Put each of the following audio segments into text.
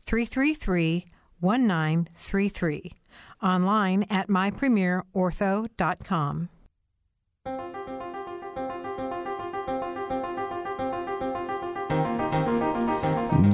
333 1933. Online at mypremierortho.com.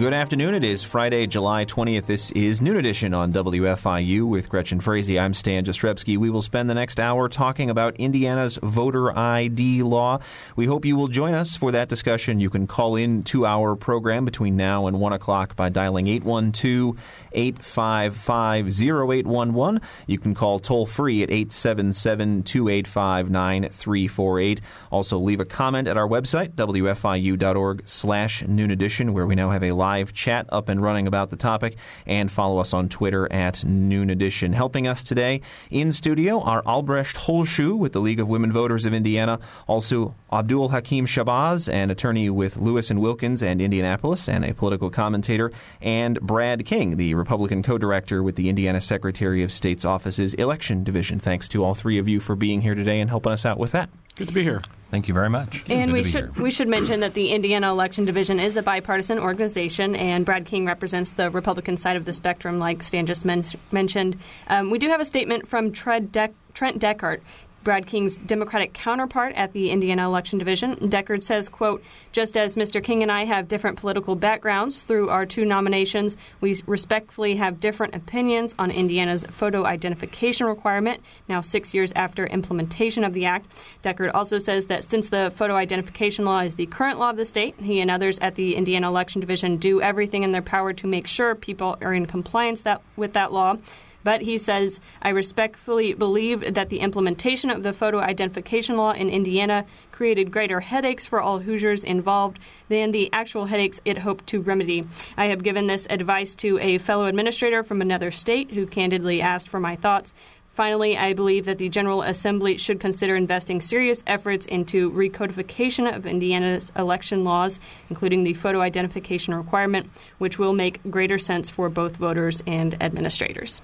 Good afternoon. It is Friday, July 20th. This is Noon Edition on WFIU with Gretchen Frazee. I'm Stan Jastrzebski. We will spend the next hour talking about Indiana's voter ID law. We hope you will join us for that discussion. You can call in to our program between now and 1 o'clock by dialing 812 855 0811. You can call toll free at 877 285 9348. Also, leave a comment at our website, wfiu.org slash noon edition, where we now have a live chat up and running about the topic, and follow us on Twitter at Noon Edition. Helping us today in studio are Albrecht Holschuh with the League of Women Voters of Indiana, also Abdul Hakim Shabazz, an attorney with Lewis and Wilkins and Indianapolis, and a political commentator, and Brad King, the Republican co-director with the Indiana Secretary of State's office's election division. Thanks to all three of you for being here today and helping us out with that. Good to be here. Thank you very much. And we should here. we should mention that the Indiana Election Division is a bipartisan organization, and Brad King represents the Republican side of the spectrum, like Stan just men- mentioned. Um, we do have a statement from Trent, De- Trent Deckard. Brad King's Democratic counterpart at the Indiana Election Division. Deckard says, quote, just as Mr. King and I have different political backgrounds through our two nominations, we respectfully have different opinions on Indiana's photo identification requirement, now six years after implementation of the act. Deckard also says that since the photo identification law is the current law of the state, he and others at the Indiana Election Division do everything in their power to make sure people are in compliance that, with that law. But he says, I respectfully believe that the implementation of the photo identification law in Indiana created greater headaches for all Hoosiers involved than the actual headaches it hoped to remedy. I have given this advice to a fellow administrator from another state who candidly asked for my thoughts. Finally, I believe that the General Assembly should consider investing serious efforts into recodification of Indiana's election laws, including the photo identification requirement, which will make greater sense for both voters and administrators.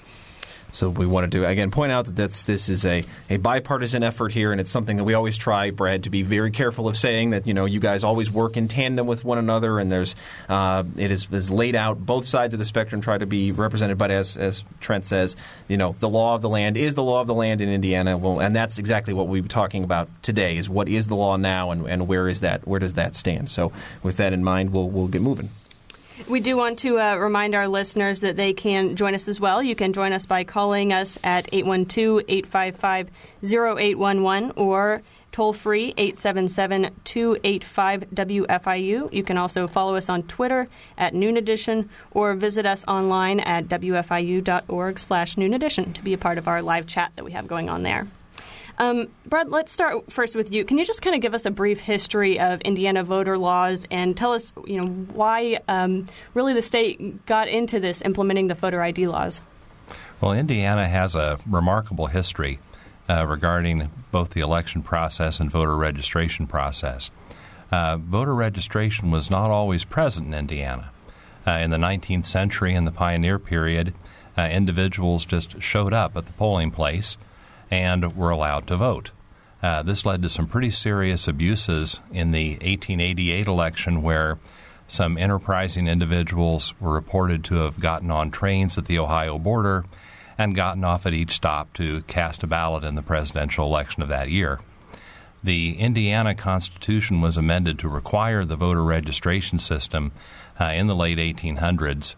So we wanted to do, again point out that that's, this is a, a bipartisan effort here, and it's something that we always try, Brad, to be very careful of saying that you know you guys always work in tandem with one another, and there's uh, it is, is laid out both sides of the spectrum try to be represented. But as as Trent says, you know the law of the land is the law of the land in Indiana. Well, and that's exactly what we'll be talking about today: is what is the law now, and, and where is that? Where does that stand? So with that in mind, we'll we'll get moving. We do want to uh, remind our listeners that they can join us as well. You can join us by calling us at 812 855 0811 or toll free 877 285 WFIU. You can also follow us on Twitter at Noon Edition or visit us online at WFIU.org slash Noon Edition to be a part of our live chat that we have going on there. Um, Brad, let's start first with you. Can you just kind of give us a brief history of Indiana voter laws and tell us, you know, why um, really the state got into this implementing the voter ID laws? Well, Indiana has a remarkable history uh, regarding both the election process and voter registration process. Uh, voter registration was not always present in Indiana. Uh, in the 19th century and the pioneer period, uh, individuals just showed up at the polling place and were allowed to vote. Uh, this led to some pretty serious abuses in the 1888 election, where some enterprising individuals were reported to have gotten on trains at the Ohio border and gotten off at each stop to cast a ballot in the presidential election of that year. The Indiana Constitution was amended to require the voter registration system uh, in the late 1800s,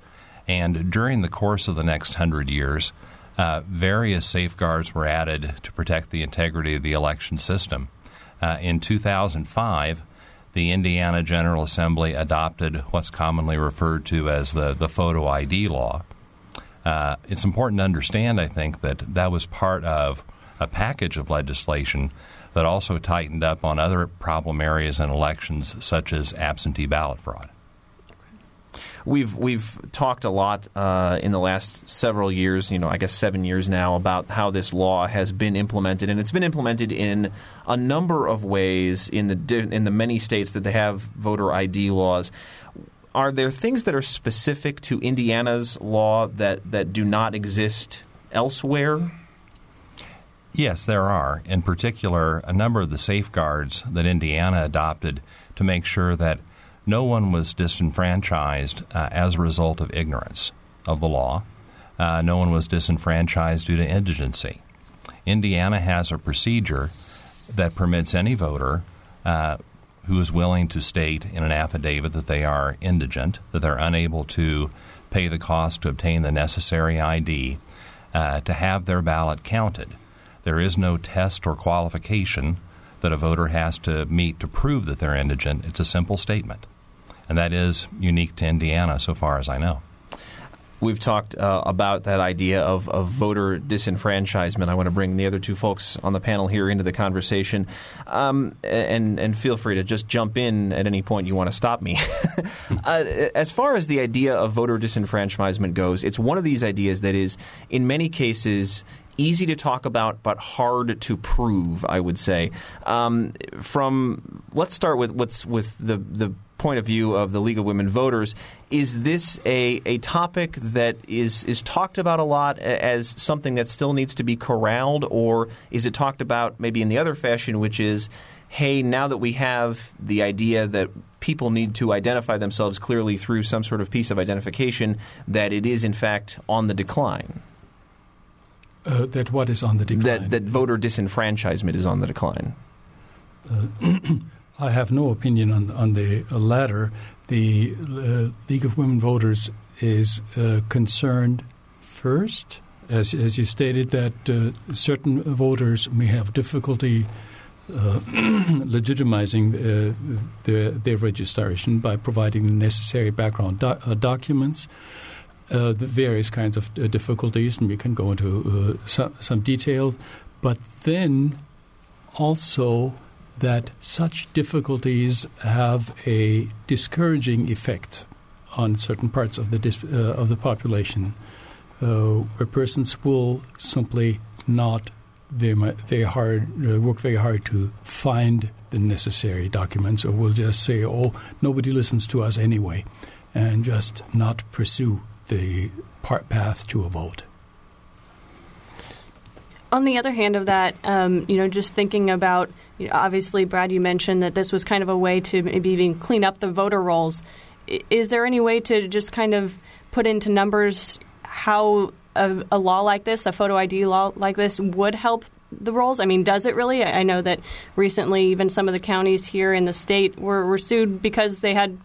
and during the course of the next hundred years, uh, various safeguards were added to protect the integrity of the election system. Uh, in 2005, the Indiana General Assembly adopted what's commonly referred to as the, the photo ID law. Uh, it's important to understand, I think, that that was part of a package of legislation that also tightened up on other problem areas in elections, such as absentee ballot fraud. We've we've talked a lot uh, in the last several years, you know, I guess seven years now, about how this law has been implemented, and it's been implemented in a number of ways in the in the many states that they have voter ID laws. Are there things that are specific to Indiana's law that that do not exist elsewhere? Yes, there are. In particular, a number of the safeguards that Indiana adopted to make sure that no one was disenfranchised uh, as a result of ignorance of the law. Uh, no one was disenfranchised due to indigency. Indiana has a procedure that permits any voter uh, who is willing to state in an affidavit that they are indigent, that they're unable to pay the cost to obtain the necessary ID, uh, to have their ballot counted. There is no test or qualification that a voter has to meet to prove that they're indigent. It's a simple statement. And that is unique to Indiana, so far as I know. We've talked uh, about that idea of, of voter disenfranchisement. I want to bring the other two folks on the panel here into the conversation, um, and and feel free to just jump in at any point you want to stop me. uh, as far as the idea of voter disenfranchisement goes, it's one of these ideas that is, in many cases, easy to talk about but hard to prove. I would say. Um, from let's start with what's with the the point of view of the League of Women Voters, is this a, a topic that is, is talked about a lot as something that still needs to be corralled, or is it talked about maybe in the other fashion, which is, hey, now that we have the idea that people need to identify themselves clearly through some sort of piece of identification, that it is in fact on the decline? Uh, that what is on the decline? That, that voter disenfranchisement is on the decline. Uh, I have no opinion on on the latter. The uh, League of Women Voters is uh, concerned first, as as you stated, that uh, certain voters may have difficulty uh, legitimizing uh, their, their registration by providing the necessary background do- documents. the various kinds of difficulties, and we can go into some, some detail. But then also that such difficulties have a discouraging effect on certain parts of the dis- uh, of the population, uh, where persons will simply not very, very hard uh, work very hard to find the necessary documents, or will just say, "Oh, nobody listens to us anyway," and just not pursue the part path to a vote on the other hand of that, um, you know, just thinking about, you know, obviously, Brad, you mentioned that this was kind of a way to maybe even clean up the voter rolls. Is there any way to just kind of put into numbers how a, a, law like this, a photo ID law like this, would help the rolls? I mean, does it really? I know that recently, even some of the counties here in the state were, were sued because they had,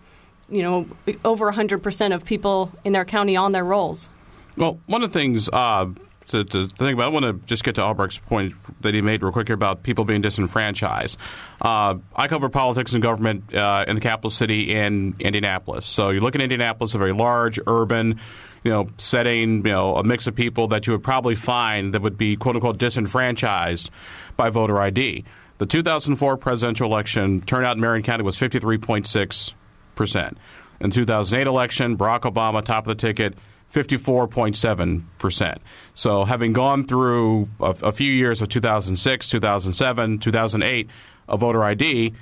you know, over 100% of people in their county on their rolls. Well, one of the things uh, to, to, think about. I want to just get to Albrecht's point that he made real quick here about people being disenfranchised. Uh, I cover politics and government uh, in the capital city in Indianapolis. So you look at Indianapolis, a very large, urban, you know, setting, you know, a mix of people that you would probably find that would be quote unquote disenfranchised by voter ID. The 2004 presidential election turnout in Marion County was 53.6 percent. In the 2008 election, Barack Obama top of the ticket 54.7%. So, having gone through a, a, few years of 2006, 2007, 2008 of voter ID,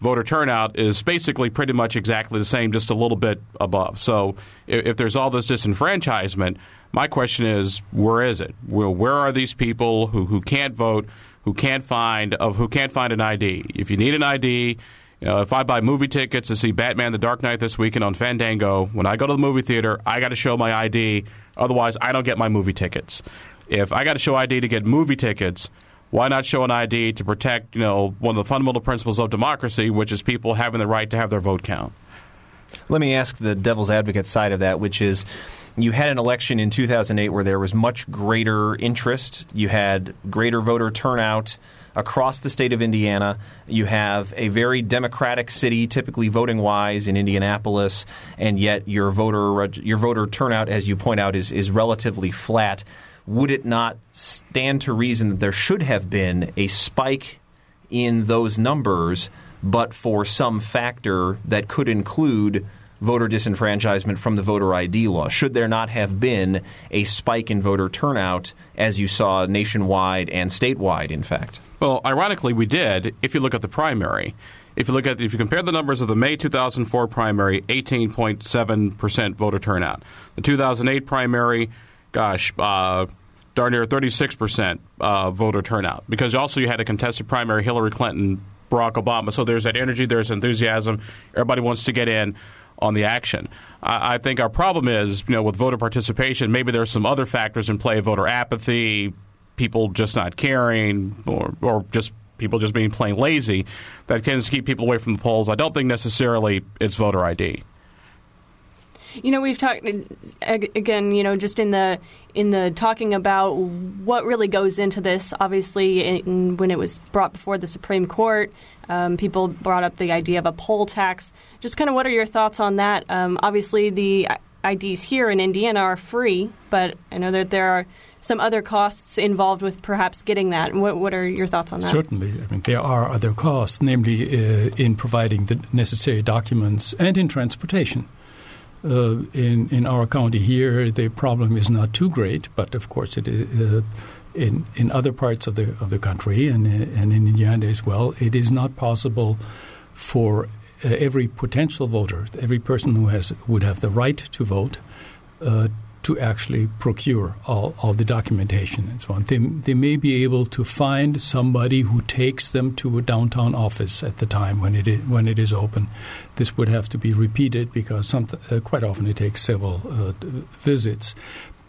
voter turnout is basically pretty much exactly the same, just a little bit above. So, if, if there's all this disenfranchisement, my question is, where is it? Where, where are these people who, who can't vote, who can't find of who can't find an ID? If you need an ID, you know, if I buy movie tickets to see Batman: The Dark Knight this weekend on Fandango, when I go to the movie theater, I got to show my ID. Otherwise, I don't get my movie tickets. If I got to show ID to get movie tickets, why not show an ID to protect, you know, one of the fundamental principles of democracy, which is people having the right to have their vote count? Let me ask the devil's advocate side of that, which is you had an election in 2008 where there was much greater interest, you had greater voter turnout across the state of Indiana. You have a very democratic city, typically voting wise, in Indianapolis, and yet your voter your voter turnout, as you point out, is is relatively flat. Would it not stand to reason that there should have been a spike in those numbers, but for some factor that could include voter disenfranchisement from the voter ID law? Should there not have been a spike in voter turnout as you saw nationwide and statewide, in fact? Well, ironically, we did if you look at the primary. If you look at if you compare the numbers of the May 2004 primary, 18.7 percent voter turnout. The 2008 primary, gosh, uh, darn near 36 percent uh, voter turnout. Because also you had a contested primary, Hillary Clinton, Barack Obama. So there's that energy, there's enthusiasm. Everybody wants to get in on the action. I, I think our problem is, you know, with voter participation, maybe there's some other factors in play: voter apathy, people just not caring, or or just people just being plain lazy that tends to keep people away from the polls. I don't think necessarily it's voter ID. You know, we've talked again. You know, just in the in the talking about what really goes into this. Obviously, in, when it was brought before the Supreme Court, um, people brought up the idea of a poll tax. Just kind of, what are your thoughts on that? Um, obviously, the IDs here in Indiana are free, but I know that there are some other costs involved with perhaps getting that. What, what are your thoughts on that? Certainly. I mean, there are other costs, namely uh, in providing the necessary documents and in transportation. Uh, in in our county here, the problem is not too great, but of course it is. Uh, in, in other parts of the of the country and, and in Indiana as well, it is not possible for uh, every potential voter, every person who has would have the right to vote, uh, to actually procure all, all the documentation and so on. They, they may be able to find somebody who takes them to a downtown office at the time when it is, when it is open. This would have to be repeated because some, uh, quite often it takes several uh, visits.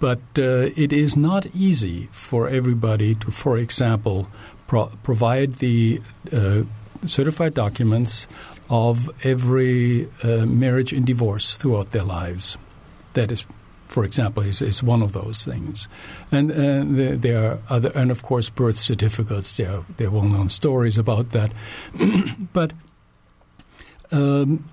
But uh, it is not easy for everybody to, for example, pro- provide the uh, certified documents of every uh, marriage and divorce throughout their lives. That is for example, is, is one of those things. And uh, there are other, and of course, birth certificates. There are, there are well-known stories about that. but um,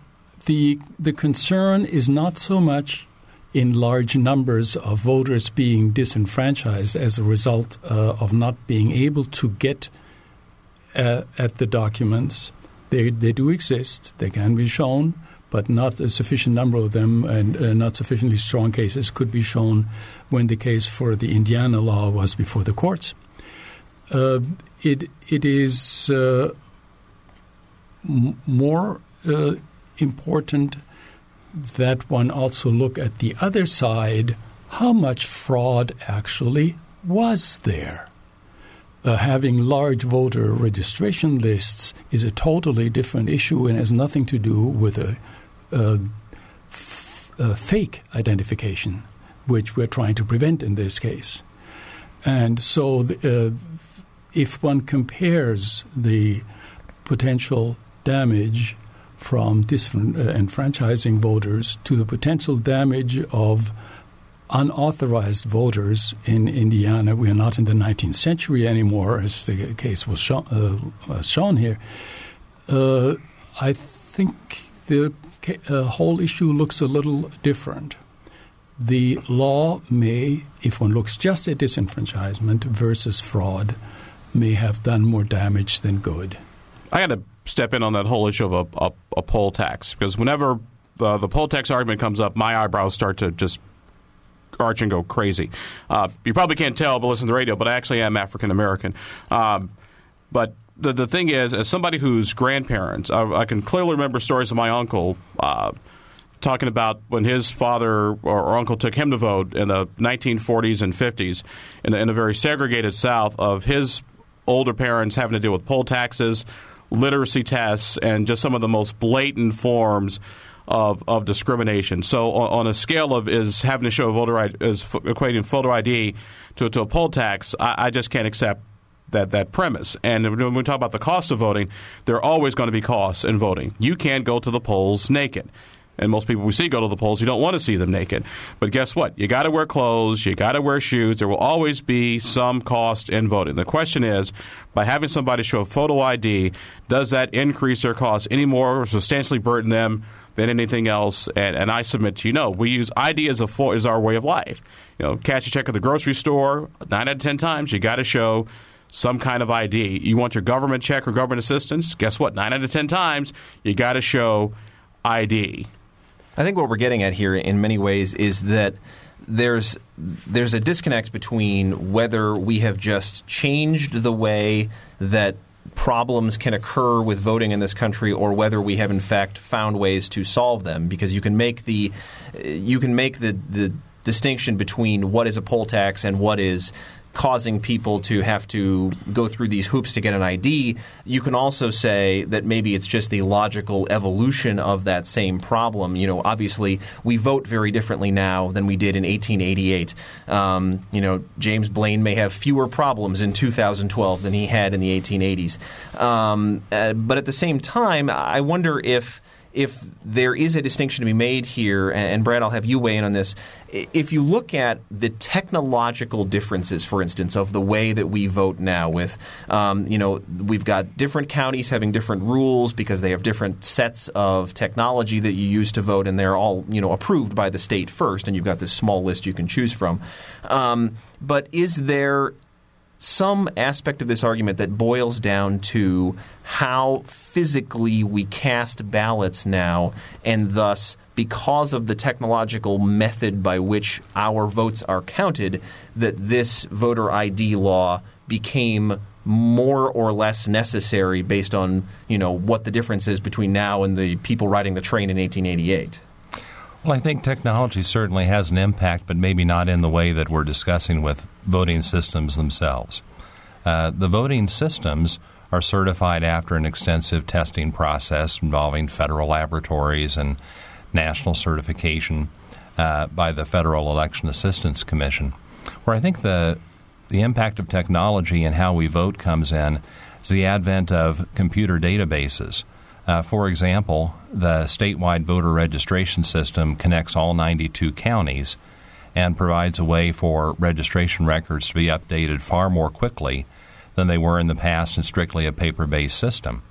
the the concern is not so much in large numbers of voters being disenfranchised as a result uh, of not being able to get uh, at the documents. They they do exist. They can be shown but not a sufficient number of them and uh, not sufficiently strong cases could be shown when the case for the Indiana law was before the courts. Uh, it it is uh, m- more uh, important that one also look at the other side. How much fraud actually was there? Uh, having large voter registration lists is a totally different issue and has nothing to do with a uh, f- uh, fake identification, which we're trying to prevent in this case. And so, the, uh, if one compares the potential damage from disenfranchising voters to the potential damage of unauthorized voters in Indiana. We are not in the 19th century anymore, as the case was shown, uh, shown here. Uh, I think the uh, whole issue looks a little different. The law may, if one looks just at disenfranchisement versus fraud, may have done more damage than good. I got to step in on that whole issue of a, a, a poll tax because whenever uh, the poll tax argument comes up, my eyebrows start to just arch and go crazy. Uh, you probably can't tell, but listen to the radio. But I actually am African American. Um, but the, the thing is, as somebody whose grandparents, I, I can clearly remember stories of my uncle uh, talking about when his father or, uncle took him to vote in the 1940s and 50s in, in a very segregated South of his older parents having to deal with poll taxes, literacy tests, and just some of the most blatant forms of, of discrimination. So, on, on, a scale of is having to show voter ID, is equating voter ID to, to a poll tax, I, I just can't accept that that premise. And when we talk about the cost of voting, there are always going to be costs in voting. You can't go to the polls naked. And most people we see go to the polls, you don't want to see them naked. But guess what? You got to wear clothes, you got to wear shoes. There will always be some cost in voting. The question is, by having somebody show a photo ID, does that increase their cost any more or substantially burden them than anything else? And, and I submit to you, no. We use ID as a full, as our way of life. You know, cash a check at the grocery store, nine out of ten times, you got to show some kind of ID. You want your government check or government assistance? Guess what? Nine out of ten times, you got to show ID. I think what we're getting at here, in many ways, is that there's there's a disconnect between whether we have just changed the way that problems can occur with voting in this country or whether we have in fact found ways to solve them. Because you can make the you can make the the distinction between what is a poll tax and what is causing people to have to go through these hoops to get an ID, you can also say that maybe it's just the logical evolution of that same problem. You know, obviously we vote very differently now than we did in 1888. Um, you know, James Blaine may have fewer problems in 2012 than he had in the 1880s. Um, uh, but at the same time, I wonder if if there is a distinction to be made here, and, Brad, I'll have you weigh in on this. If you look at the technological differences, for instance, of the way that we vote now, with um, you know we've got different counties having different rules because they have different sets of technology that you use to vote, and they're all you know approved by the state first, and you've got this small list you can choose from. Um, but is there some aspect of this argument that boils down to how physically we cast ballots now, and thus, because of the technological method by which our votes are counted, that this voter ID law became more or less necessary based on you know what the difference is between now and the people riding the train in 1888. Well, I think technology certainly has an impact, but maybe not in the way that we're discussing with voting systems themselves. Uh, the voting systems are certified after an extensive testing process involving federal laboratories and national certification uh, by the Federal Election Assistance Commission. Where I think the the impact of technology and how we vote comes in is the advent of computer databases. Uh, for example, the statewide voter registration system connects all 92 counties and provides a way for registration records to be updated far more quickly than they were in the past in strictly a paper based system.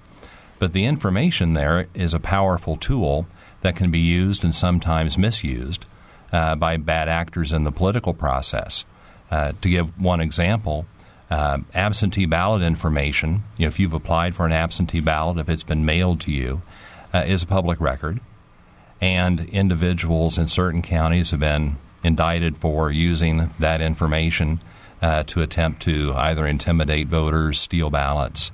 But the information there is a powerful tool that can be used and sometimes misused uh, by bad actors in the political process. Uh, to give one example, uh, absentee ballot information, you know, if you've applied for an absentee ballot, if it's been mailed to you, uh, is a public record. And individuals in certain counties have been indicted for using that information uh, to attempt to either intimidate voters, steal ballots.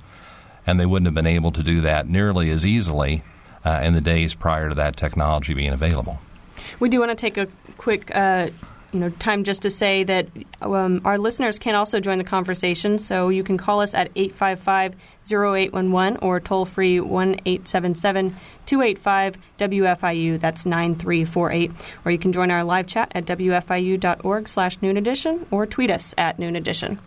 And they wouldn't have been able to do that nearly as easily uh, in the days prior to that technology being available. We do want to take a quick uh, you know time just to say that um, our listeners can also join the conversation. So you can call us at 855-0811 or toll free 1-877-285-WFIU. That's 9348. Or you can join our live chat at wfiu.org slash noon edition or tweet us at noon edition.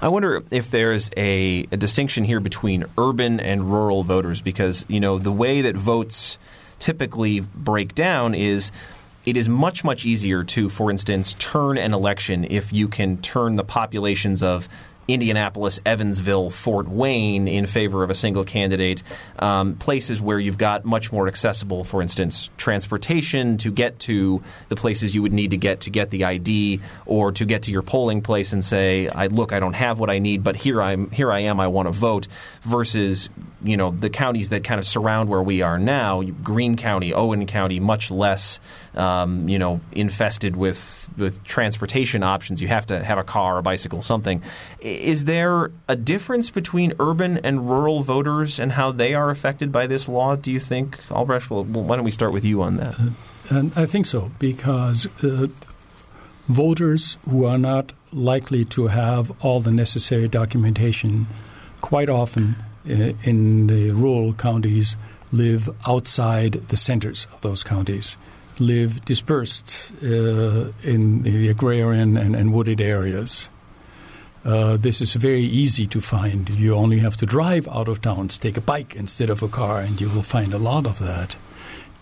I wonder if there's a, a, distinction here between urban and rural voters because, you know, the way that votes typically break down is – it is much, much easier to, for instance, turn an election if you can turn the populations of Indianapolis, Evansville, Fort Wayne in favor of a single candidate, um, places where you've got much more accessible, for instance, transportation to get to the places you would need to get to get the ID or to get to your polling place and say, I, look, I don't have what I need, but here I'm here I am, I want to vote, versus you know the counties that kind of surround where we are now, Greene County, Owen County, much less um, you know infested with with transportation options. You have to have a car, a bicycle, something. Is there a difference between urban and rural voters and how they are affected by this law? Do you think, Albrecht? Well, why don't we start with you on that? Uh, and I think so because uh, voters who are not likely to have all the necessary documentation quite often uh, in the rural counties live outside the centers of those counties live dispersed uh, in the agrarian and, and wooded areas. Uh, this is very easy to find. You only have to drive out of towns, take a bike instead of a car, and you will find a lot of that.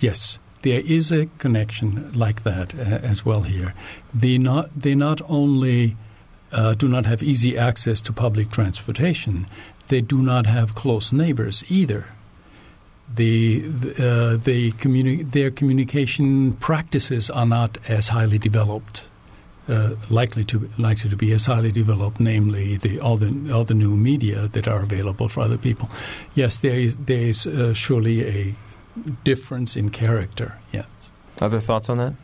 Yes, there is a connection like that uh, as well here. They not they not only uh, do not have easy access to public transportation, they do not have close neighbors either the uh, the communi- their communication practices are not as highly developed, uh, likely to likely to be as highly developed, namely the all the all the new media that are available for other people. Yes, there is there is uh, surely a difference in character. Yeah. Other thoughts on that?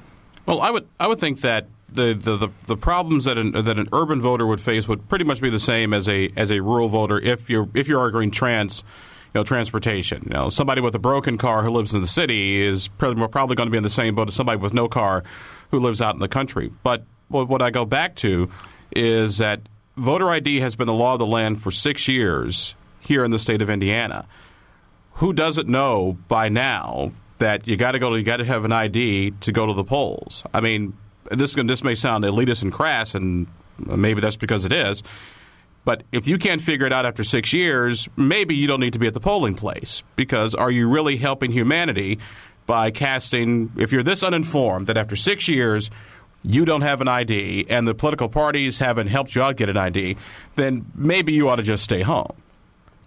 Well, I would I would think that the, the, the, the, problems that an, that an urban voter would face would pretty much be the same as a as a rural voter if you're if you're arguing trans you know transportation. You know, somebody with a broken car who lives in the city is probably, probably going to be in the same boat as somebody with no car who lives out in the country. But what I go back to is that voter ID has been the law of the land for six years here in the state of Indiana. Who doesn't know by now that you got to go? You got to have an ID to go to the polls. I mean, this this may sound elitist and crass, and maybe that's because it is. But if you can't figure it out after six years, maybe you don't need to be at the polling place because are you really helping humanity by casting? If you're this uninformed that after six years you don't have an ID and the political parties haven't helped you out get an ID, then maybe you ought to just stay home.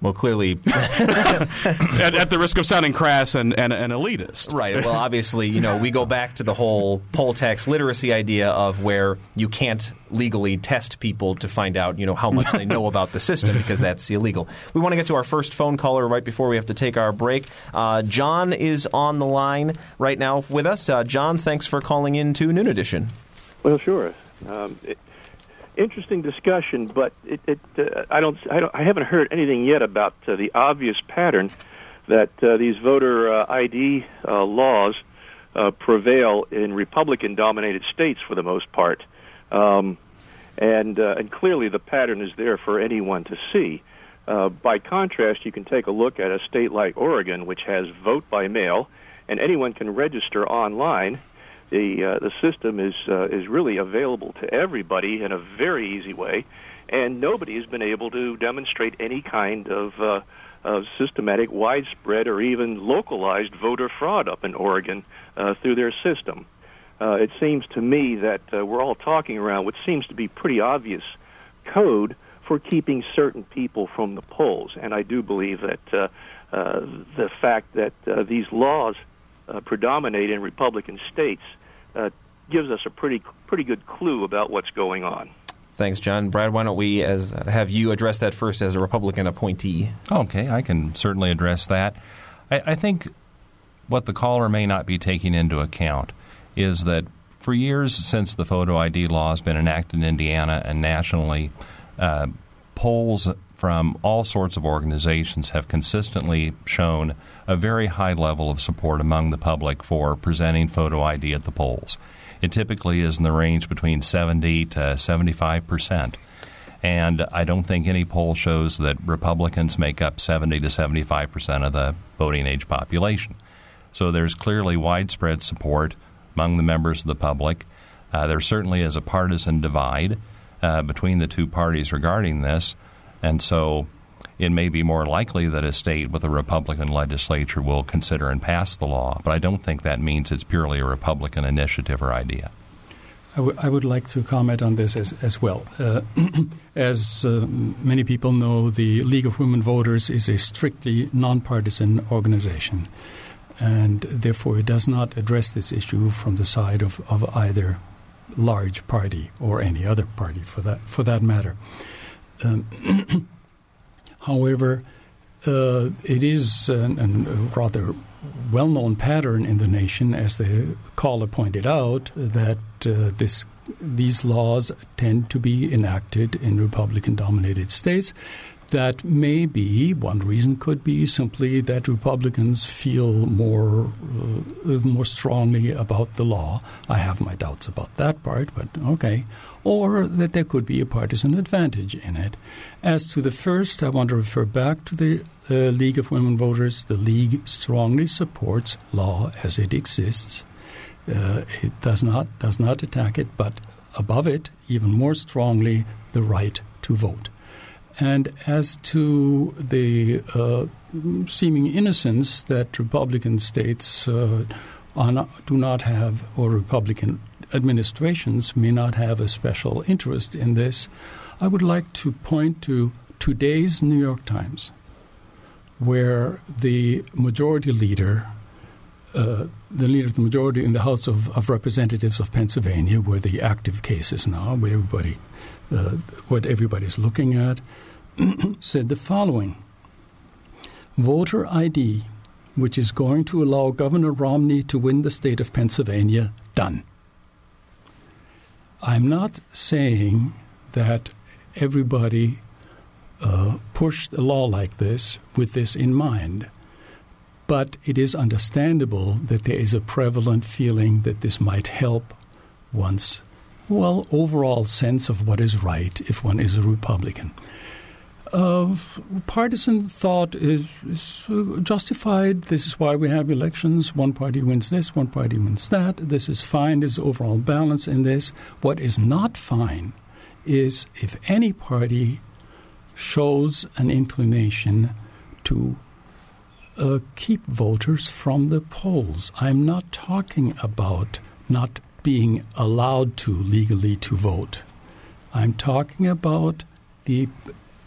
Well, clearly, at, at, the risk of sounding crass and, and, and, elitist. Right. Well, obviously, you know, we go back to the whole poll tax literacy idea of where you can't legally test people to find out, you know, how much they know about the system because that's illegal. We want to get to our first phone caller right before we have to take our break. Uh, John is on the line right now with us. Uh, John, thanks for calling in to Noon Edition. Well, sure. Um, it, interesting discussion, but it, it, uh, I don't, I don't, I haven't heard anything yet about uh, the obvious pattern that uh, these voter uh, ID uh, laws uh, prevail in Republican-dominated states for the most part, um, and and clearly the pattern is there for anyone to see. by contrast, you can take a look at a state like Oregon, which has vote by mail, and anyone can register online the uh, the system is uh, is really available to everybody in a very easy way, and nobody has been able to demonstrate any kind of uh, of systematic, widespread, or even localized voter fraud up in Oregon uh, through their system. Uh, it seems to me that uh, we're all talking around what seems to be pretty obvious code for keeping certain people from the polls, and I do believe that uh, uh, the fact that uh, these laws uh, predominate in Republican states uh, gives us a pretty pretty good clue about what's going on. Thanks, John. Brad, why don't we as, have you address that first as a Republican appointee? Okay, I can certainly address that. I, I think what the caller may not be taking into account is that for years since the photo ID law has been enacted in Indiana and nationally, uh, polls from all sorts of organizations have consistently shown a very high level of support among the public for presenting photo ID at the polls. It typically is in the range between 70 to 75 percent. And I don't think any poll shows that Republicans make up 70 to 75 percent of the voting age population. So there's clearly widespread support among the members of the public. Uh, there certainly is a partisan divide uh, between the two parties regarding this. And so it may be more likely that a state with a Republican legislature will consider and pass the law, but I don't think that means it's purely a Republican initiative or idea. I, w- I would like to comment on this as, as well. Uh, as uh, many people know, the League of Women Voters is a strictly nonpartisan organization, and therefore it does not address this issue from the side of, of either large party or any other party for that for that matter. Um, however, uh, it is an, an, a rather well known pattern in the nation, as the caller pointed out, that uh, this, these laws tend to be enacted in Republican dominated states that may be one reason could be simply that Republicans feel more uh, more strongly about the law. I have my doubts about that part, but okay. Or that there could be a partisan advantage in it. As to the first, I want to refer back to the uh, League of Women Voters. The League strongly supports law as it exists. Uh, it does not does not attack it, but above it, even more strongly, the right to vote. And as to the uh, seeming innocence that Republican states uh, not, do not have, or Republican administrations may not have a special interest in this, I would like to point to today's New York Times, where the majority leader, uh, the leader of the majority in the House of, of, Representatives of Pennsylvania, where the active case is now, where everybody, uh, what everybody's looking at, said the following Voter ID which is going to allow Governor Romney to win the state of Pennsylvania, done. I'm not saying that everybody uh, pushed a law like this with this in mind. But it is understandable that there is a prevalent feeling that this might help one's, well, overall sense of what is right if one is a Republican. Uh, partisan thought is, is, justified. This is why we have elections. One party wins this, one party wins that. This is fine. There's overall balance in this. What is not fine is if any party shows an inclination to uh, keep voters from the polls. I'm not talking about not being allowed to legally to vote. I'm talking about the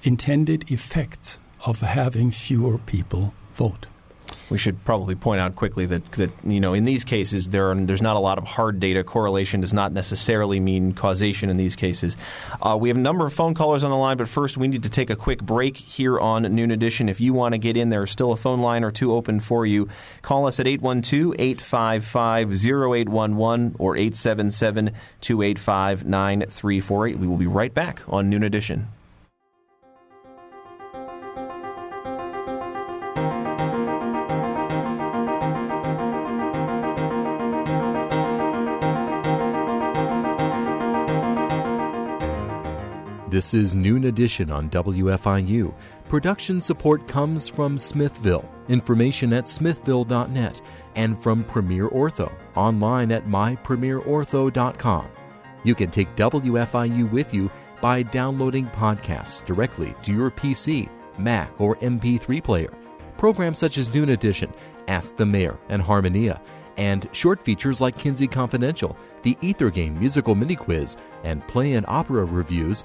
intended effects of having fewer people vote. We should probably point out quickly that, that you know in these cases there are, there's not a lot of hard data. Correlation does not necessarily mean causation in these cases. Uh, we have a number of phone callers on the line, but first we need to take a quick break here on Noon Edition. If you want to get in, there's still a phone line or two open for you. Call us at 812-855-0811 or 877-285-9348. We will be right back on Noon Edition. This is Noon Edition on WFIU. Production support comes from Smithville, information at smithville.net, and from Premier Ortho, online at mypremierortho.com. You can take WFIU with you by downloading podcasts directly to your PC, Mac, or MP3 player. Programs such as Noon Edition, Ask the Mayor, and Harmonia and short features like Kinsey Confidential, the Ether Game musical mini quiz, and play and opera reviews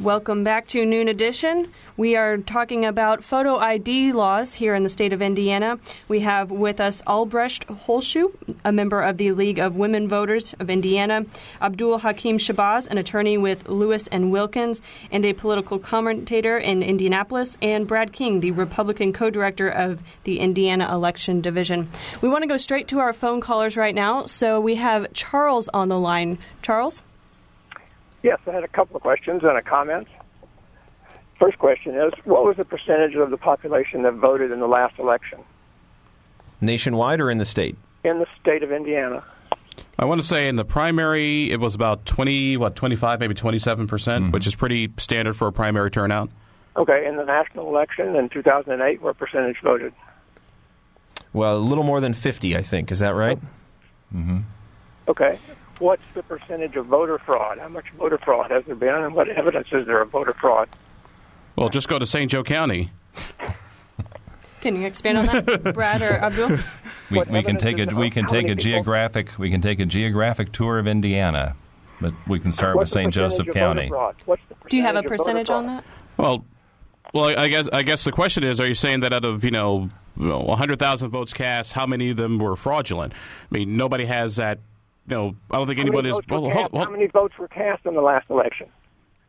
Welcome back to Noon Edition. We are talking about photo ID laws here in the state of Indiana. We have with us Albrecht Holschuh, a member of the League of Women Voters of Indiana, Abdul Hakim Shabazz, an attorney with Lewis and Wilkins and a political commentator in Indianapolis, and Brad King, the Republican co-director of the Indiana Election Division. We want to go straight to our phone callers right now, so we have Charles on the line. Charles? Yes, I had a couple of questions and a comment. First question is, what was the percentage of the population that voted in the last election? Nationwide or in the state? In the state of Indiana. I want to say in the primary it was about 20, what, 25, maybe 27 percent, mm-hmm. which is pretty standard for a primary turnout. Okay, in the national election in 2008, what percentage voted? Well, a little more than 50, I think. Is that right? Mm-hmm. Okay what's the percentage of voter fraud? How much voter fraud has there been, and what evidence is there of voter fraud? Well, just go to St. Joe County. Can you expand on that, Brad or Abdul? We, we can take a we can take a geographic we can take a geographic tour of Indiana, but we can start What's with St. Joseph County. Do you have a percentage on that? Well, well, I guess I guess the question is: Are you saying that out of you know, 100,000 votes cast, how many of them were fraudulent? I mean, nobody has that know, I don't think how anyone is. Well, hold, hold. How many votes were cast in the last election?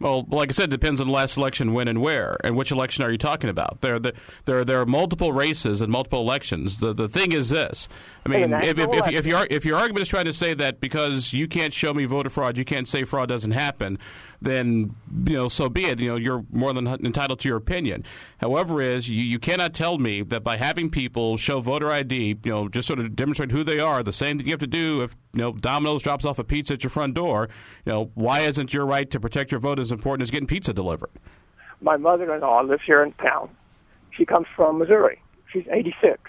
Well, like I said, it depends on the last election, when and where, and which election are you talking about? There, there, there are multiple races and multiple elections. The the thing is this: I mean, if, if, if, if, your if your argument is trying to say that because you can't show me voter fraud, you can't say fraud doesn't happen, then you know, so be it. You know, you're more than entitled to your opinion. However, is you, you cannot tell me that by having people show voter ID, you know, just sort of demonstrate who they are, the same thing you have to do if you know Domino's drops off a pizza at your front door. You know, why isn't your right to protect your vote as important as getting pizza delivered? My mother-in-law lives here in town. She comes from Missouri. She's 86.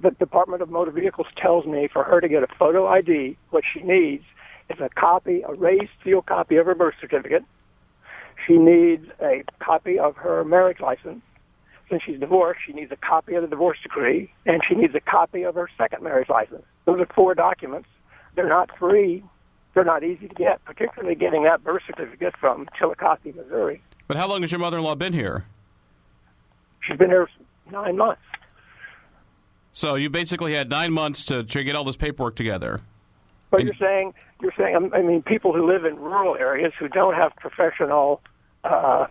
The Department of Motor Vehicles tells me for her to get a photo ID, what she needs is a copy, a raised seal copy of her birth certificate. She needs a copy of her marriage license. since she's divorced, she needs a copy of the divorce decree and she needs a copy of her second marriage license. Those are four documents. They're not free. They're not easy to get, particularly getting that birth certificate from Chillicothe, Missouri. But how long has your mother-in-law been here? She's been here nine months. So you basically had nine months to, to get all this paperwork together. But And- you're saying you're saying um, I mean people who live in rural areas who don't have professional uh,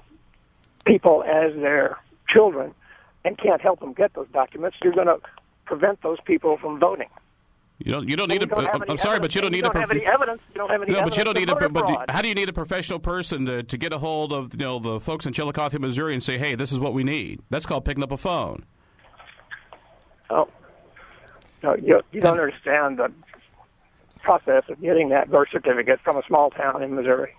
people as their children and can't help them get those documents. You're going to prevent those people from voting. You don't. You don't And need you a. don't have I'm any sorry, but you don't need you a. don't have prof- any evidence. You don't have any No, evidence but you don't need a. But do- how do you need a professional person to, to get a hold of you know the folks in Chillicothe, Missouri, and say, "Hey, this is what we need." That's called picking up a phone. Oh, no, you, you don't understand the process of getting that birth certificate from a small town in Missouri.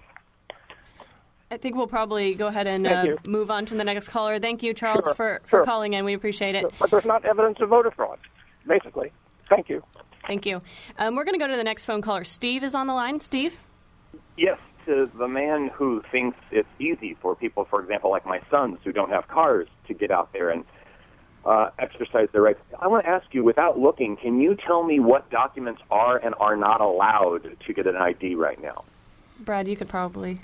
I think we'll probably go ahead and uh, move on to the next caller. Thank you, Charles, Sure, for, for sure. calling in. We appreciate it. But there's not evidence of voter fraud, basically. Thank you. Thank you. Um, we're going to go to the next phone caller. Steve is on the line. Steve? Yes, to the man who thinks it's easy for people, for example, like my sons who don't have cars, to get out there and uh, exercise their rights. I want to ask you, without looking, can you tell me what documents are and are not allowed to get an ID right now? Brad, you could probably.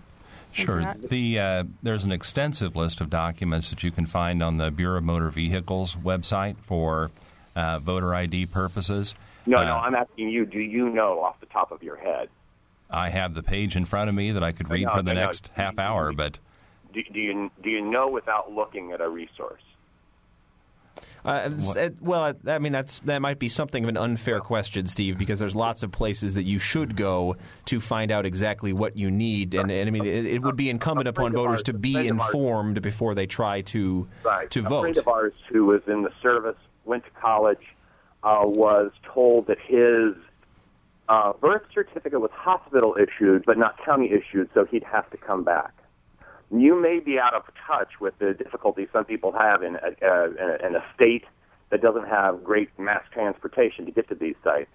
Sure. The uh, there's an extensive list of documents that you can find on the Bureau of Motor Vehicles website for uh, voter ID purposes. No, Uh, no, I'm asking you, do you know off the top of your head? I have the page in front of me that I could read know, for the I know. next half hour, but Do, do you do you know without looking at a resource? Uh, it- well, I mean that's that might be something of an unfair question, Steve, because there's lots of places that you should go to find out exactly what you need, and, and I mean it, it would be incumbent upon voters ours- to be friend ours- informed before they try to Right. to a vote. friend of ours who was in the service, went to college, uh, was told that his uh, birth certificate was hospital issued, but not county issued, so he'd have to come back. You may be out of touch with the difficulties some people have in a, uh, in a, state that doesn't have great mass transportation to get to these sites.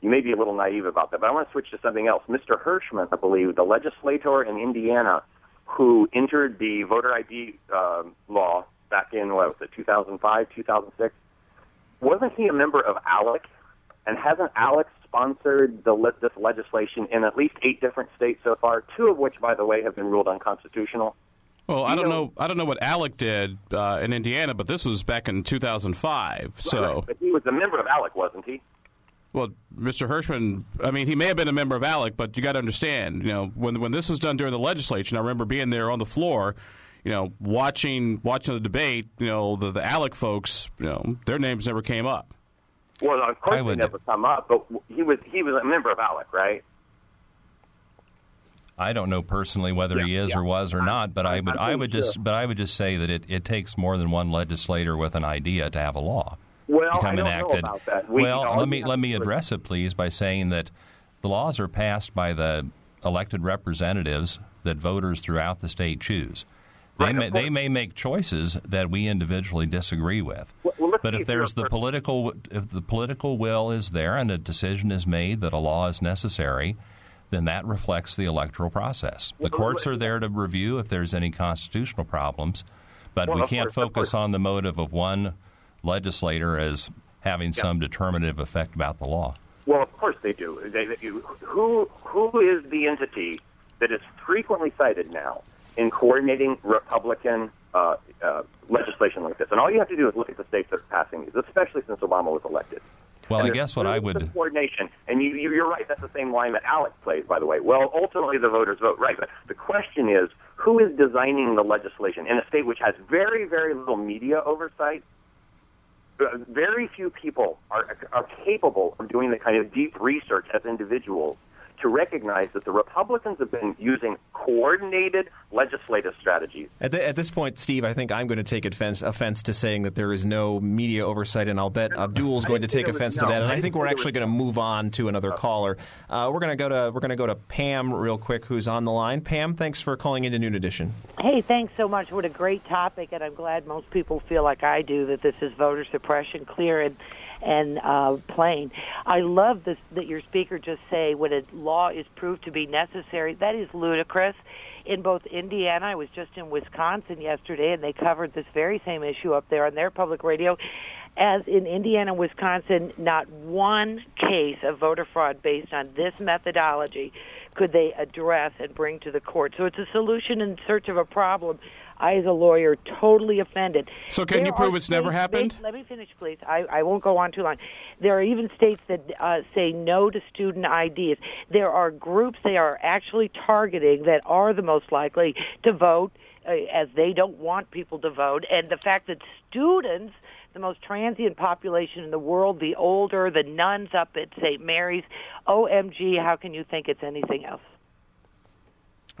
You may be a little naive about that, but I want to switch to something else. Mr. Hirschman, I believe, the legislator in Indiana who entered the voter ID um law back in what was it, 2005, 2006. Wasn't he a member of ALEC? And hasn't ALEC sponsored the le- this legislation in at least eight different states so far? Two of which, by the way, have been ruled unconstitutional. Well, I You don't know- know. I don't know what ALEC did uh, in Indiana, but this was back in 2005. So, but he was a member of ALEC, wasn't he? well, Mr. Hirschman. I mean, he may have been a member of ALEC, but you got to understand, you know, when when this was done during the legislation, I remember being there on the floor, you know, watching watching the debate. You know, the the ALEC folks, you know, their names never came up. Well, of course I they never come up, but he was he was a member of ALEC, right? I don't know personally whether he is yeah. or was or not. But I I'm- would I'm I would just sure. but I would just say that it, it takes more than one legislator with an idea to have a law. Well, become I don't enacted. know about that. We, well, you know, let me let me address it, please, by saying that the laws are passed by the elected representatives that voters throughout the state choose. They Right, of may, they may make choices that we individually disagree with. Well, well, but if there's the political if the political will is there and a decision is made that a law is necessary, then that reflects the electoral process. The Well, courts are there to review if there's any constitutional problems, but we can't course, focus on the motive of one legislator as having some determinative effect about the law. Well, of course they do. They, they, who who is the entity that is frequently cited now in coordinating Republican uh, uh, legislation like this? And all you have to do is look at the states that are passing these, especially since Obama was elected. Well, And I guess what I would coordination, and you, you, you're right. That's the same line that Alex plays, by the way. Well, ultimately the voters vote right, but the question is, who is designing the legislation in a state which has very, very little media oversight? Uh, Very few people are are capable of doing the kind of deep research as individuals to recognize that the Republicans have been using coordinated legislative strategies At, the, at this point, Steve, I think I'm going to take offense, offense to saying that there is no media oversight, and I'll bet Abdul's going to take there was- offense no, to that. And I I think we're actually was- going to move on to another caller. Uh, we're going to go to we're going to go to Pam real quick, who's on the line. Pam, thanks for calling into Noon Edition. Hey, thanks so much. What a great topic, and I'm glad most people feel like I do that this is voter suppression clear. And and uh, plain. I love this that your speaker just say when a law is proved to be necessary. That is ludicrous. In both Indiana, I was just in Wisconsin yesterday, and they covered this very same issue up there on their public radio. As in Indiana, and Wisconsin, not one case of voter fraud based on this methodology could they address and bring to the court. So it's a solution in search of a problem. I, as a lawyer, totally offended. So, can There you prove it's never states- happened? Let me finish, please. I, I won't go on too long. There are even states that uh, say no to student IDs. There are groups they are actually targeting that are the most likely to vote, uh, as they don't want people to vote. And the fact that students the most transient population in the world, the older, the nuns up at St. Mary's. OMG, how can you think it's anything else?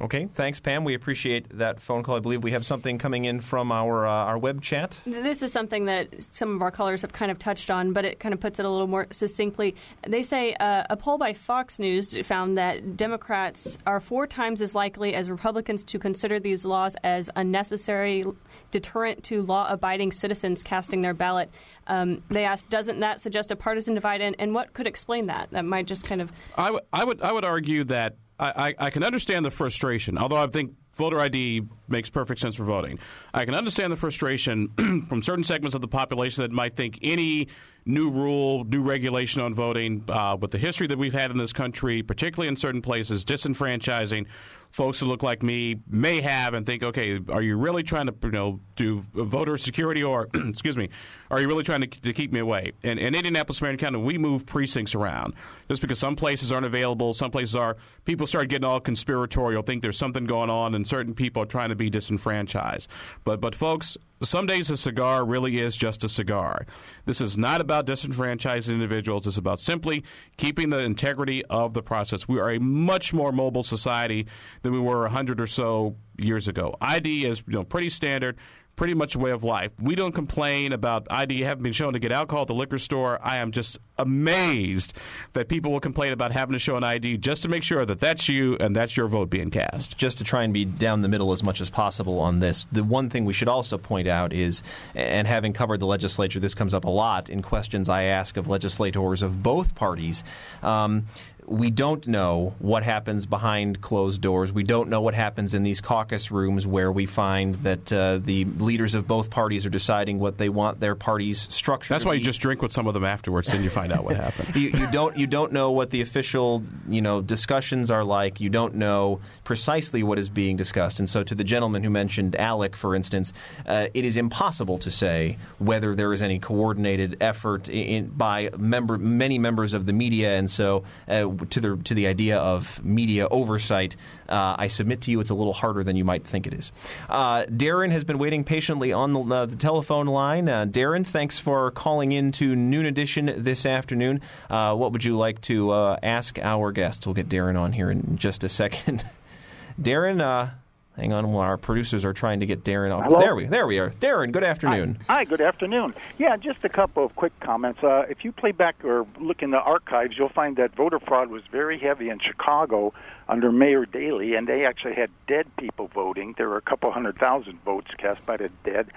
Okay, thanks, Pam. We appreciate that phone call. I believe we have something coming in from our uh, our web chat. This is something that some of our callers have kind of touched on, but it kind of puts it a little more succinctly. They say uh, a poll by Fox News found that Democrats are four times as likely as Republicans to consider these laws as unnecessary deterrent to law-abiding citizens casting their ballot. Um, they asked, doesn't that suggest a partisan divide, and, and what could explain that? That might just kind of I, w- I would I would argue that I, I, can understand the frustration, although I think voter ID makes perfect sense for voting. I can understand the frustration from certain segments of the population that might think any new rule, new regulation on voting, uh, with the history that we've had in this country, particularly in certain places, disenfranchising folks who look like me may have and think, okay, are you really trying to you know do voter security or excuse me, are you really trying to, to keep me away? And in Indianapolis, Marion County, we move precincts around just because some places aren't available, some places are. People start getting all conspiratorial, think there's something going on, and certain people are trying to be disenfranchised. But but folks, some days a cigar really is just a cigar. This is not about disenfranchising individuals. It's about simply keeping the integrity of the process. We are a much more mobile society than we were 100 or so years ago. ID is you know pretty standard. Pretty much a way of life. We don't complain about ID having been shown to get alcohol at the liquor store. I am just amazed that people will complain about having to show an ID just to make sure that that's you and that's your vote being cast. Just to try and be down the middle as much as possible on this, the one thing we should also point out is, and having covered the legislature, this comes up a lot in questions I ask of legislators of both parties. Um, we don't know what happens behind closed doors. We don't know what happens in these caucus rooms where we find that uh, the leaders of both parties are deciding what they want their party's structure. That's why be. you just drink with some of them afterwards, then you find out what happened. you, you don't you don't know what the official you know discussions are like. You don't know precisely what is being discussed, and so to the gentleman who mentioned ALEC, for instance, uh, it is impossible to say whether there is any coordinated effort in, by member many members of the media, and so uh, to the to the idea of media oversight, uh, I submit to you it's a little harder than you might think it is. Uh, Darren has been waiting patiently on the, uh, the telephone line. Uh, Darren, thanks for calling in to Noon Edition this afternoon. Uh, what would you like to uh, ask our guests? We'll get Darren on here in just a second. Darren, hang on while our producers are trying to get Darren on. Hello? There we there we are. Darren, good afternoon. Hi, good afternoon. Yeah, just a couple of quick comments. Uh, if you play back or look in the archives, you'll find that voter fraud was very heavy in Chicago under Mayor Daley, and they actually had dead people voting. There were a couple hundred thousand votes cast by the dead,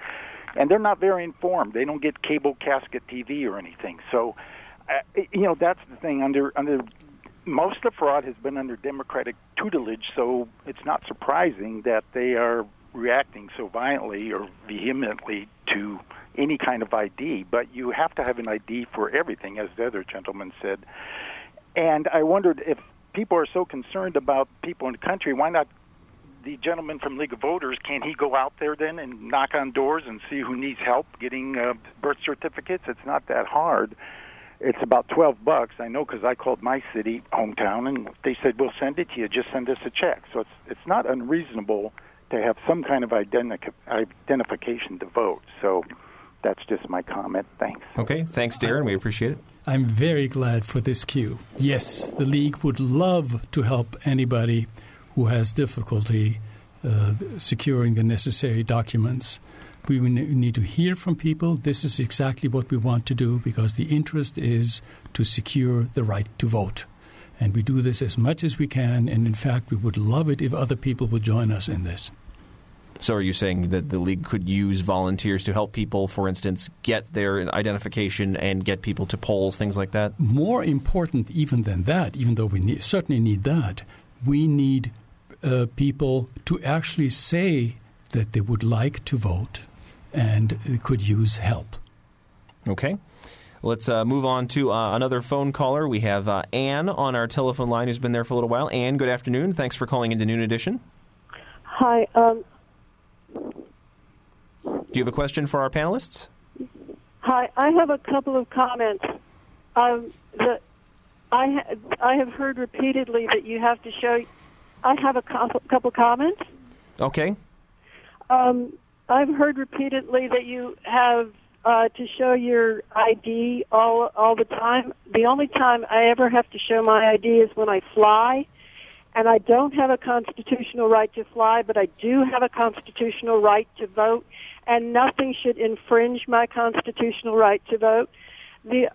and they're not very informed. They don't get cable casket TV or anything. So, uh, you know, that's the thing. Under under most of fraud has been under Democratic tutelage, so it's not surprising that they are reacting so violently or vehemently to any kind of ID. But you have to have an ID for everything, as the other gentleman said. And I wondered if people are so concerned about people in the country, why not the gentleman from League of Voters, can he go out there then and knock on doors and see who needs help getting uh, birth certificates? It's not that hard. It's about 12 bucks. I know because I called my city hometown and they said, we'll send it to you. Just send us a check. So it's, it's not unreasonable to have some kind of identi- identification to vote. So that's just my comment. Thanks. Okay, thanks, Darren. We appreciate it. I'm very glad for this cue. Yes, the League would love to help anybody who has difficulty uh, securing the necessary documents. We need to hear from people. This is exactly what we want to do because the interest is to secure the right to vote. And we do this as much as we can. And in fact, we would love it if other people would join us in this. So, are you saying that the league could use volunteers to help people, for instance, get their identification and get people to polls, things like that? More important, even than that, even though we need, certainly need that, we need uh, people to actually say that they would like to vote and could use help. Okay. Let's uh, move on to uh, another phone caller. We have uh, Anne on our telephone line who's been there for a little while. Anne, good afternoon. Thanks for calling into Noon Edition. Hi. Um, Do you have a question for our panelists? hi. I have a couple of comments. Um, the, I ha- I have heard repeatedly that you have to show. I have a couple, couple comments. Okay. Um, I've heard repeatedly that you have uh, to show your ID all all the time. The only time I ever have to show my ID is when I fly, and I don't have a constitutional right to fly, but I do have a constitutional right to vote, and nothing should infringe my constitutional right to vote. The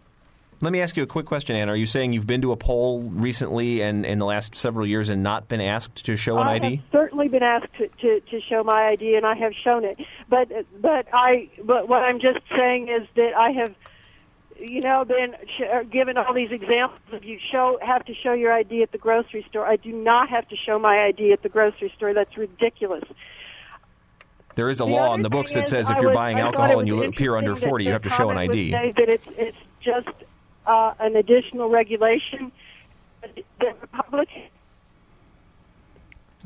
Let me ask you a quick question, Anne. Are you saying you've been to a poll recently and in the last several years and not been asked to show an I ID? have certainly been asked to, to, to show my ID, and I have shown it. But but I but what I'm just saying is that I have, you know, been sh- uh, given all these examples of you show have to show your ID at the grocery store. I do not have to show my ID at the grocery store. That's ridiculous. There is a The law in the books that says if I you're was- buying alcohol and you appear under interesting 40, you have to show an ID. that it's it's just uh, an additional regulation. The Republican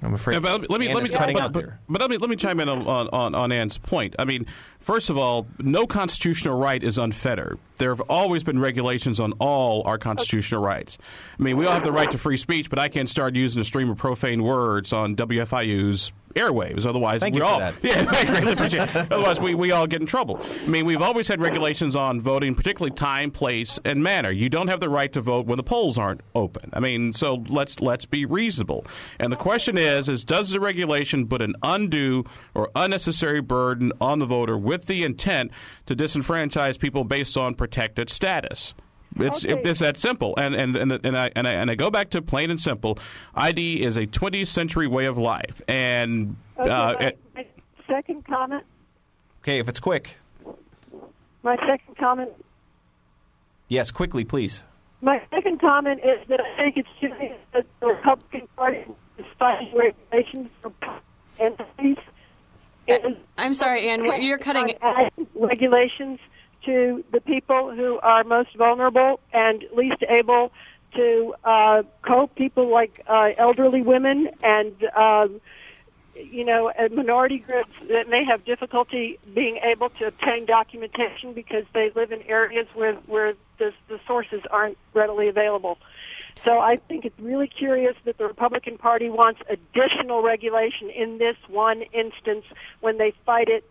I'm afraid. Yeah, but let me Ann let me is cutting but, but- but let me let me chime in on, on on Ann's point. I mean, first of all, no constitutional right is unfettered. There have always been regulations on all our constitutional rights. I mean, we all have the right to free speech, but I can't start using a stream of profane words on WFIU's airwaves. Otherwise, Thank we all yeah, I greatly appreciate. it. Otherwise, we, we all get in trouble. I mean, we've always had regulations on voting, particularly time, place, and manner. You don't have the right to vote when the polls aren't open. I mean, so let's let's be reasonable. And the question is, is does the regulation put an undue or unnecessary burden on the voter with the intent to disenfranchise people based on protected status? It's Okay. it's that simple, and and and and I, and I and I go back to plain and simple. ID is a 20th century way of life, and Okay, uh, my, my second comment. Okay, if it's quick. My second comment. Yes, quickly, please. My second comment is that I think it's silly that the Republican Party is fighting regulations for entities. And I'm sorry, Anne, what- You're cutting. regulations to the people who are most vulnerable and least able to uh, cope. People like uh, elderly women and. Um, you know, minority groups that may have difficulty being able to obtain documentation because they live in areas where where the, the sources aren't readily available. So I think it's really curious that the Republican Party wants additional regulation in this one instance when they fight it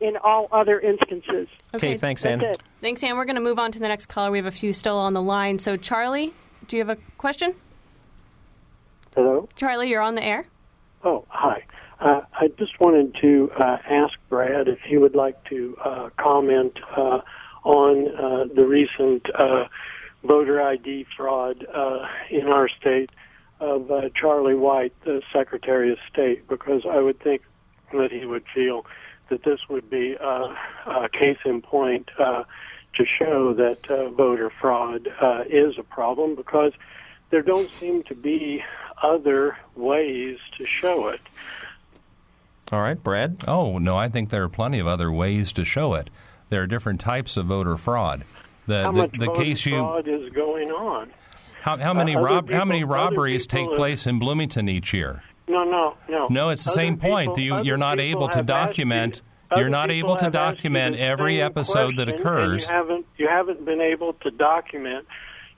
in all other instances. Okay, thanks, That's Ann. it. Thanks, Ann. We're going to move on to the next caller. We have a few still on the line. So, Charlie, do you have a question? Hello. Charlie, you're on the air. Oh, hi. Uh, I just wanted to uh, ask Brad if he would like to uh, comment uh, on uh, the recent uh, voter ID fraud uh, in our state of uh, Charlie White, the Secretary of State, because I would think that he would feel that this would be uh, a case in point uh, to show that uh, voter fraud uh, is a problem because there don't seem to be other ways to show it. All right, Brad. Oh no, I think there are plenty of other ways to show it. There are different types of voter fraud. The How the, much the case you fraud is going on? how, how many Uh, rob how many robberies take place in Bloomington each year? No, no, no. No, it's the Other same point. You you're not able to document. you- You're not able to have asked you document every episode that occurs. You haven't. You haven't been able to document.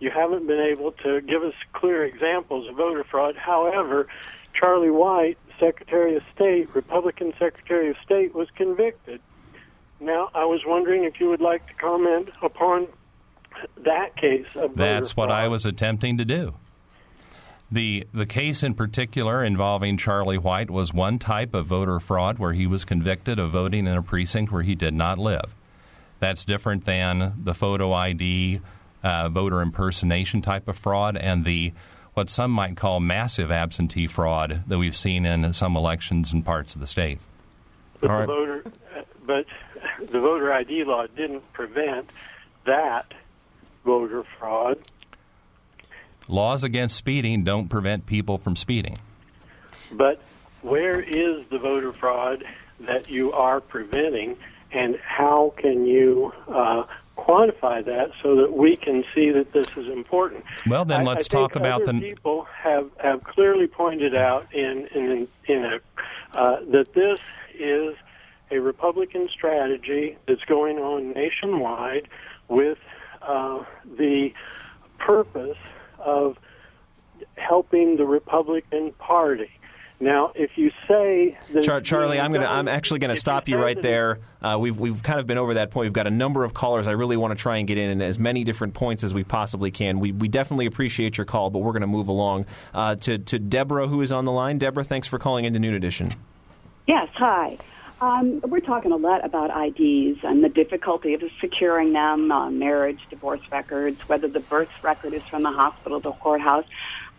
You haven't been able to give us clear examples of voter fraud. However, Charlie White, Secretary of State, Republican Secretary of State, was convicted. Now, I was wondering if you would like to comment upon that case of That's what I was attempting to do. The the case in particular involving Charlie White was one type of voter fraud where he was convicted of voting in a precinct where he did not live. That's different than the photo ID, uh, voter impersonation type of fraud, and the what some might call massive absentee fraud that we've seen in some elections in parts of the state. But All the voter, uh, but the voter ID law didn't prevent that voter fraud. Laws against speeding don't prevent people from speeding. But where is the voter fraud that you are preventing, and how can you uh, quantify that so that we can see that this is important? Well, then let's I think talk about the. people have have clearly pointed out in in in a uh, that this is a Republican strategy that's going on nationwide with uh, the purpose of helping the Republican Party. Now, if you say that Char- Charlie, I'm gonna. I'm actually gonna stop you say right there. Uh, we've we've kind of been over that point. We've got a number of callers. I really want to try and get in and as many different points as we possibly can. We we definitely appreciate your call, but we're going to move along uh, to to Deborah, who is on the line. Deborah, thanks for calling into Noon Edition. Yes, hi. Um, we're talking a lot about IDs and the difficulty of securing them, uh, marriage, divorce records, whether the birth record is from the hospital, the courthouse.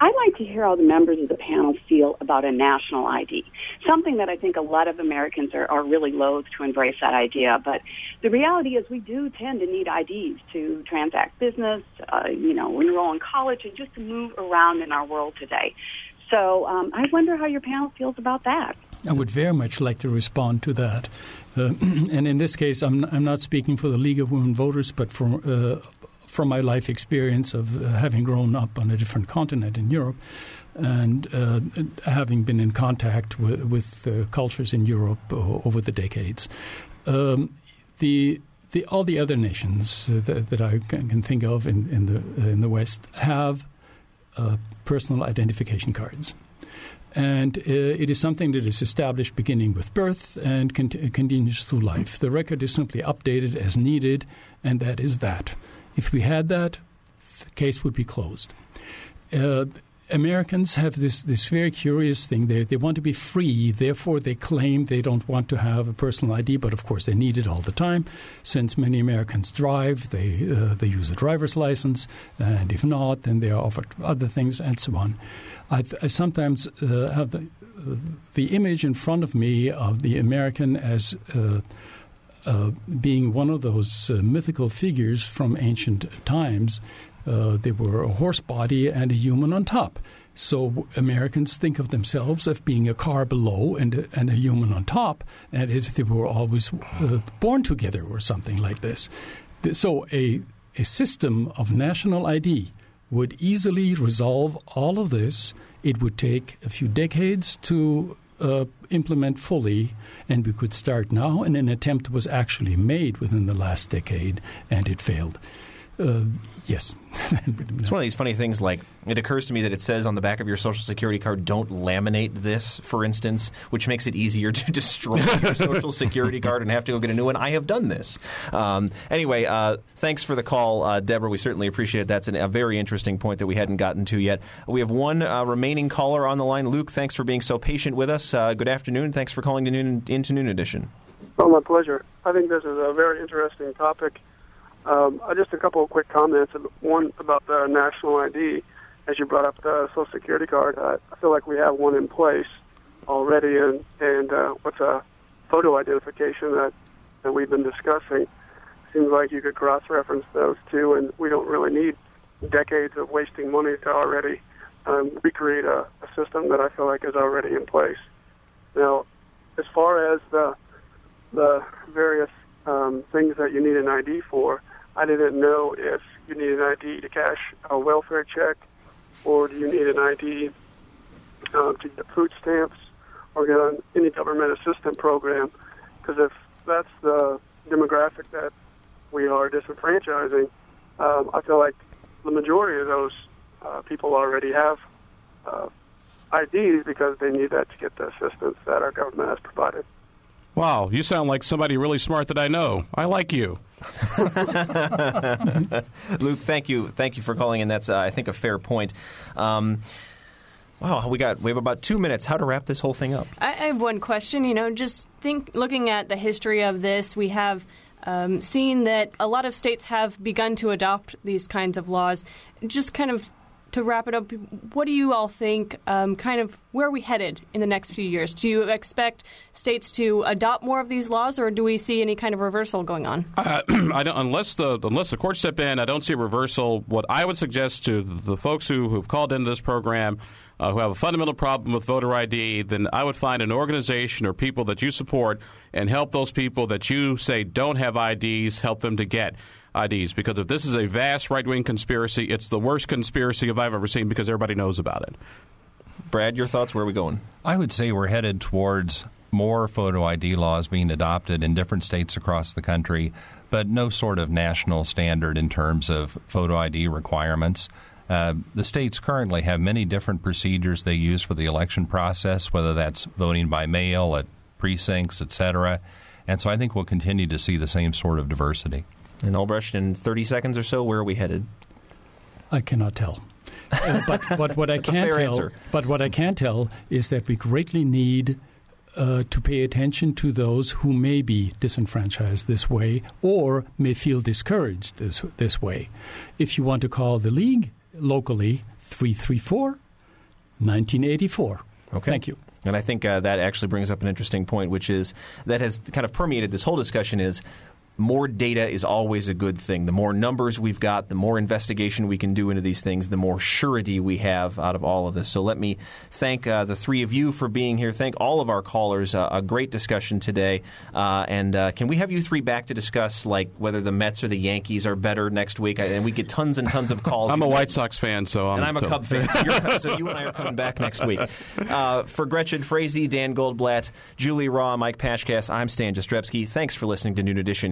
I'd like to hear how the members of the panel feel about a national ID. Something that I think a lot of Americans are, are really loath to embrace that idea. But the reality is we do tend to need IDs to transact business, uh, you know, enroll in college, and just to move around in our world today. So um, I wonder how your panel feels about that. I would very much like to respond to that. Uh, and in this case, I'm, I'm not speaking for the League of Women Voters, but from, uh, from my life experience of uh, having grown up on a different continent in Europe and uh, having been in contact with, with uh, cultures in Europe o- over the decades. Um, the the, all the other nations uh, that, that I can, think of in, in the uh, in the West have uh, personal identification cards and uh, it is something that is established beginning with birth and cont- continues through life. The record is simply updated as needed, and that is that. If we had that, the case would be closed. Uh, Americans have this, this very curious thing. They, they want to be free, therefore, they claim they don't want to have a personal ID, but of course, they need it all the time. Since many Americans drive, they, uh, they use a driver's license, and if not, then they are offered other things, and so on. I, I sometimes uh, have the, uh, the image in front of me of the American as uh, uh, being one of those uh, mythical figures from ancient times. Uh, they were a horse body and a human on top. So Americans think of themselves as being a car below and a, and a human on top, and if they were always uh, born together or something like this. So a a system of national ID would easily resolve all of this. It would take a few decades to uh, implement fully, and we could start now. And an attempt was actually made within the last decade, and it failed. Uh, yes. It's one of these funny things. Like it occurs to me that it says on the back of your social security card, "Don't laminate this," for instance, which makes it easier to destroy your social security card and have to go get a new one. I have done this. Um, anyway, uh, thanks for the call, uh, Deborah. We certainly appreciate it. That's an, a very interesting point that we hadn't gotten to yet. We have one uh, remaining caller on the line. Luke, thanks for being so patient with us. Uh, good afternoon. Thanks for calling to noon, into Noon Edition. Oh, my pleasure. I think this is a very interesting topic. Um, uh, just a couple of quick comments. One about the national ID, as you brought up the Social Security card. I feel like we have one in place already, and and uh, what's a photo identification that that we've been discussing. Seems like you could cross-reference those two, and we don't really need decades of wasting money to already um, recreate a, a system that I feel like is already in place. Now, as far as the the various um, things that you need an ID for, I didn't know if you need an ID to cash a welfare check, or do you need an ID uh, to get food stamps or get on any government assistance program? Because if that's the demographic that we are disenfranchising, um, I feel like the majority of those uh, people already have uh, IDs because they need that to get the assistance that our government has provided. Wow, you sound like somebody really smart that I know. I like you. Luke, thank you, thank you for calling in. That's, uh, I think, a fair point. Um, wow, we got we have about two minutes. How to wrap this whole thing up? I I have one question. You know, just think, looking at the history of this, we have um, seen that a lot of states have begun to adopt these kinds of laws. Just kind of to wrap it up, what do you all think? Um, kind of where are we headed in the next few years? Do you expect states to adopt more of these laws, or do we see any kind of reversal going on? Uh, unless the unless the courts step in, I don't see a reversal. What I would suggest to the folks who have called into this program. Uh, who have a fundamental problem with voter ID, then I would find an organization or people that you support and help those people that you say don't have IDs, help them to get IDs. Because if this is a vast right wing conspiracy, it's the worst conspiracy I've ever seen because everybody knows about it. Brad, your thoughts? Where are we going? I would say we're headed towards more photo ID laws being adopted in different states across the country, but no sort of national standard in terms of photo ID requirements. Uh, the states currently have many different procedures they use for the election process, whether that's voting by mail at precincts, etc. And so I think we'll continue to see the same sort of diversity. And Albrecht, in 30 seconds or so, where are we headed? I cannot tell. Uh, but, but what I can tell, answer. but what I can tell is that we greatly need uh, to pay attention to those who may be disenfranchised this way or may feel discouraged this this way. If you want to call the league locally, 334 1984. Okay. Thank you. And I think uh, that actually brings up an interesting point, which is that has kind of permeated this whole discussion is more data is always a good thing. The more numbers we've got, the more investigation we can do into these things, the more surety we have out of all of this. So let me thank uh, the three of you for being here. Thank all of our callers. Uh, a great discussion today. Uh, and uh, can we have you three back to discuss like whether the Mets or the Yankees are better next week? And we get tons and tons of calls. I'm a White Sox fan, so I'm and I'm a so. Cub fan. So, so you and I are coming back next week. Uh, for Gretchen Frazee, Dan Goldblatt, Julie Raw, Mike Pashkas, I'm Stan Jastrzebski. Thanks for listening to Noon Edition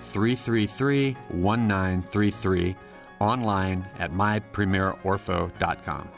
333 1933 online at mypremierortho.com.